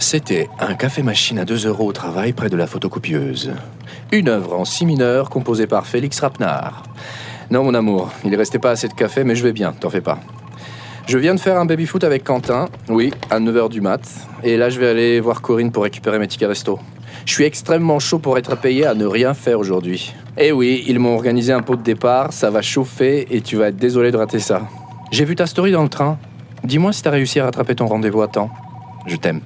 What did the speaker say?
C'était un café-machine à 2 euros au travail près de la photocopieuse. Une œuvre en si mineur composée par Félix Rapnard. Non, mon amour, il ne restait pas assez de café, mais je vais bien, t'en fais pas. Je viens de faire un baby-foot avec Quentin, oui, à 9h du mat. Et là, je vais aller voir Corinne pour récupérer mes tickets resto. Je suis extrêmement chaud pour être payé à ne rien faire aujourd'hui. Eh oui, ils m'ont organisé un pot de départ, ça va chauffer et tu vas être désolé de rater ça. J'ai vu ta story dans le train. Dis-moi si t'as réussi à rattraper ton rendez-vous à temps. Je t'aime.